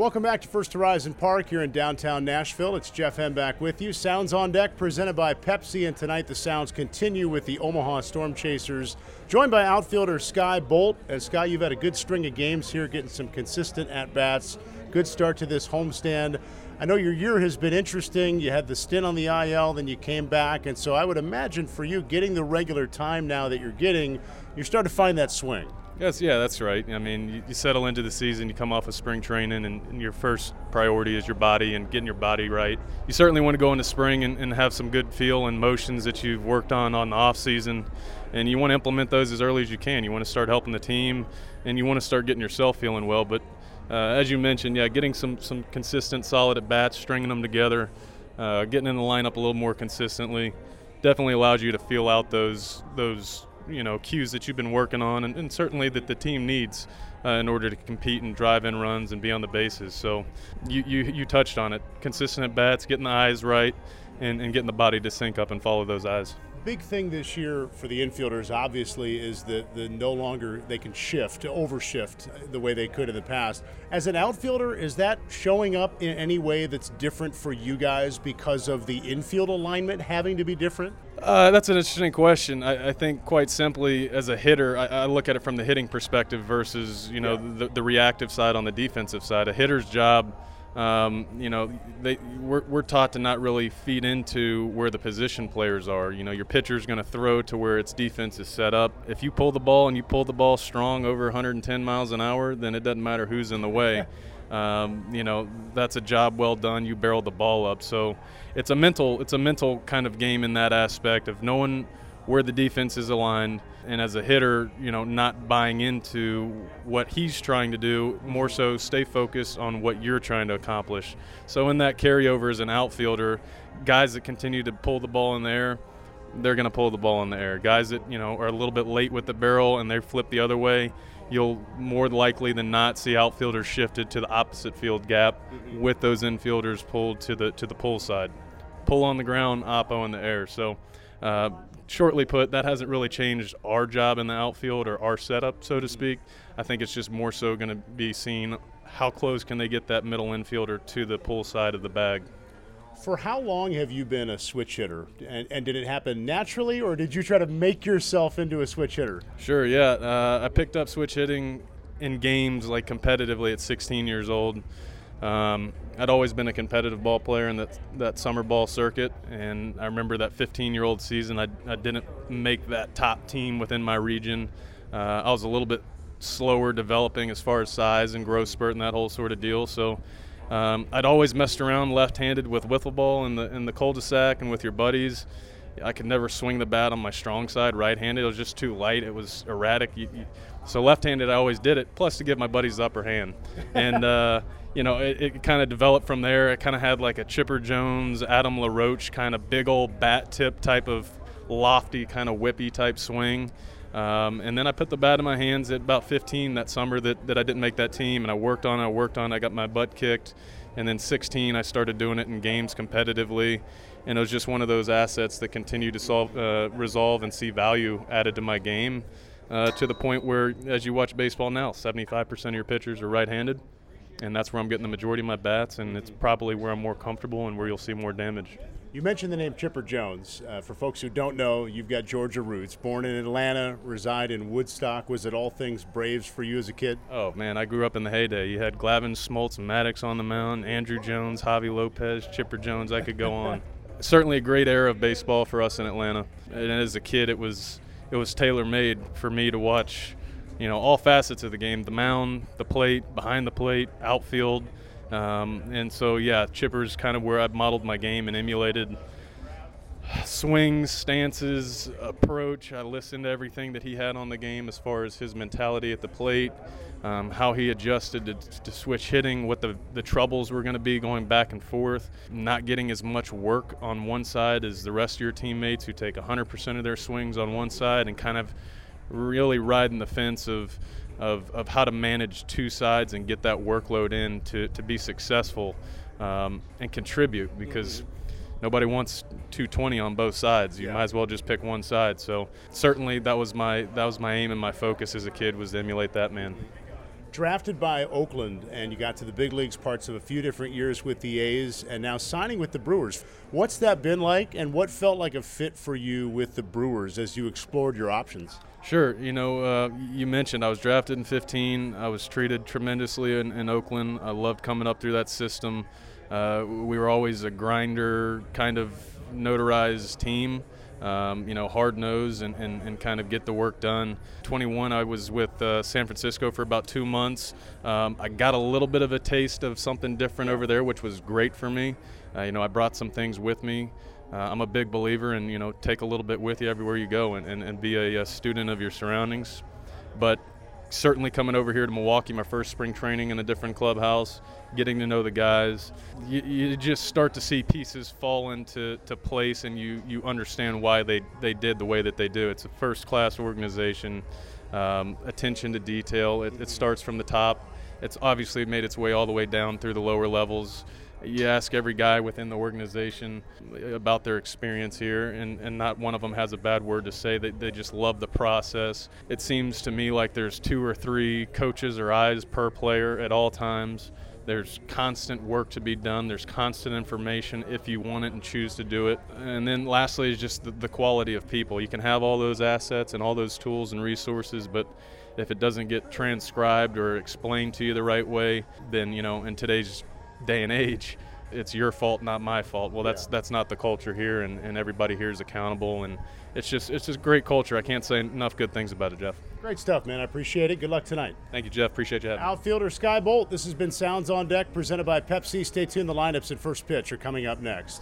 Welcome back to First Horizon Park here in downtown Nashville. It's Jeff Hem back with you. Sounds on deck presented by Pepsi, and tonight the Sounds continue with the Omaha Storm Chasers, joined by outfielder Skye Bolt. And Skye, you've had a good string of games here, getting some consistent at bats. Good start to this homestand. I know your year has been interesting. You had the stint on the IL, then you came back, and so I would imagine for you getting the regular time now that you're getting, you're starting to find that swing. Yes, yeah, that's right. I mean, you, you, settle into the season, you come off of spring training, and, and, your first priority is your body and getting your body right. You certainly want to go into spring and, and, have some good feel and motions that you've worked on on the off season, and you want to implement those as early as you can. You want to start helping the team, and you want to start getting yourself feeling well. But uh, as you mentioned, yeah, getting some some consistent, solid at bats, stringing them together, uh, getting in the lineup a little more consistently, definitely allows you to feel out those those you know cues that you've been working on, and, and certainly that the team needs uh, in order to compete and drive in runs and be on the bases. So you you, you touched on it: consistent at bats, getting the eyes right, and, and getting the body to sync up and follow those eyes big thing this year for the infielders obviously is that the no longer they can shift overshift the way they could in the past as an outfielder is that showing up in any way that's different for you guys because of the infield alignment having to be different uh, that's an interesting question. I, I, think quite simply, as a hitter, I, I, look at it from the hitting perspective versus you know yeah. the, the reactive side on the defensive side. A hitter's job um, you know, they, we're, we're taught to not really feed into where the position players are. You know, your pitcher is going to throw to where its defense is set up. If you pull the ball and you pull the ball strong over 110 miles an hour, then it doesn't matter who's in the way. Um, you know, that's a job well done. You barrel the ball up. So it's a mental, it's a mental kind of game in that aspect of knowing where the defense is aligned and as a hitter, you know, not buying into what he's trying to do, more so stay focused on what you're trying to accomplish. So in that carryover as an outfielder, guys that continue to pull the ball in the air, they're going to pull the ball in the air. Guys that, you know, are a little bit late with the barrel and they flip the other way, you'll more likely than not see outfielders shifted to the opposite field gap mm-hmm. with those infielders pulled to the to the pull side. Pull on the ground, oppo in the air. So uh, shortly put, that hasn't really changed our job in the outfield or our setup, so to speak. I think it's just more so going to be seen how close can they get that middle infielder to the pull side of the bag. For how long have you been a switch hitter? And, and, did it happen naturally, or did you try to make yourself into a switch hitter? Sure, yeah. Uh, I picked up switch hitting in games like competitively at 16 years old. Um, I'd always been a competitive ball player in that that summer ball circuit, and I remember that 15-year-old season. I, I didn't make that top team within my region. Uh, I was a little bit slower developing as far as size and growth spurt and that whole sort of deal. So um, I'd always messed around left-handed with wiffle ball in the in the cul-de-sac and with your buddies. I could never swing the bat on my strong side, right-handed. It was just too light. It was erratic. You, you, so left-handed, I always did it. Plus to give my buddies the upper hand, and uh, you know, it, it kind of developed from there. It kind of had like a Chipper Jones, Adam LaRoche kind of big old bat tip type of lofty, kind of whippy type swing. Um, and then I put the bat in my hands at about 15 that summer that, that I didn't make that team, and I worked on it, I worked on it, I got my butt kicked. And then 16, I started doing it in games competitively. And it was just one of those assets that continue to solve, uh, resolve and see value added to my game uh, to the point where, as you watch baseball now, 75% of your pitchers are right handed and that's where I'm getting the majority of my bats, and it's probably where I'm more comfortable and where you'll see more damage. You mentioned the name Chipper Jones. Uh, for folks who don't know, you've got Georgia roots. Born in Atlanta, reside in Woodstock. Was it all things Braves for you as a kid? Oh man, I grew up in the heyday. You had Glavine, Smoltz, and Maddux on the mound. Andruw Jones, Javy Lopez, Chipper Jones. I could go on. Certainly a great era of baseball for us in Atlanta. And as a kid, it was it was tailor made for me to watch you know all facets of the game: the mound, the plate, behind the plate, outfield. Um, and so, yeah, Chipper's kind of where I've modeled my game and emulated swings, stances, approach. I listened to everything that he had on the game as far as his mentality at the plate, um, how he adjusted to, to, switch hitting, what the, the troubles were going to be going back and forth, not getting as much work on one side as the rest of your teammates who take 100% of their swings on one side and kind of really riding the fence of, of, of how to manage two sides and get that workload in to, to be successful um, and contribute because nobody wants 220 on both sides. You yeah. might as well just pick one side. So certainly that was my that was my aim and my focus as a kid was to emulate that man. drafted by Oakland and you got to the big leagues parts of a few different years with the A's and now signing with the Brewers. What's that been like and what felt like a fit for you with the Brewers as you explored your options? Sure. You know, uh, you mentioned I was drafted in 15. I was treated tremendously in, in Oakland. I loved coming up through that system. Uh, we were always a grinder, kind of notarized team um, you know, hard nose and, and, and, kind of get the work done. 21, I was with uh, San Francisco for about two months. Um, I got a little bit of a taste of something different over there, which was great for me. Uh, you know, I brought some things with me. Uh, I'm a big believer in, you know, take a little bit with you everywhere you go and, and, and be a, a student of your surroundings. But certainly coming over here to Milwaukee, my first spring training in a different clubhouse, getting to know the guys, you, you, just start to see pieces fall into to place, and you you understand why they they did the way that they do. It's a first class organization, um, attention to detail. It, it starts from the top. It's obviously made its way all the way down through the lower levels you ask every guy within the organization about their experience here, and, and not one of them has a bad word to say. They, they just love the process. It seems to me like there's two or three coaches or eyes per player at all times. There's constant work to be done. There's constant information if you want it and choose to do it. And then lastly is just the, the quality of people. You can have all those assets and all those tools and resources, but if it doesn't get transcribed or explained to you the right way, then you know in today's day and age, it's your fault, not my fault. Well, that's yeah. that's not the culture here, and, and everybody here is accountable, and it's just it's just great culture. I can't say enough good things about it, Jeff. Great stuff, man. I appreciate it. Good luck tonight. Thank you, Jeff. Appreciate you having Outfielder Skye Bolt This has been Sounds on Deck, presented by Pepsi. Stay tuned. The lineups at first pitch are coming up next.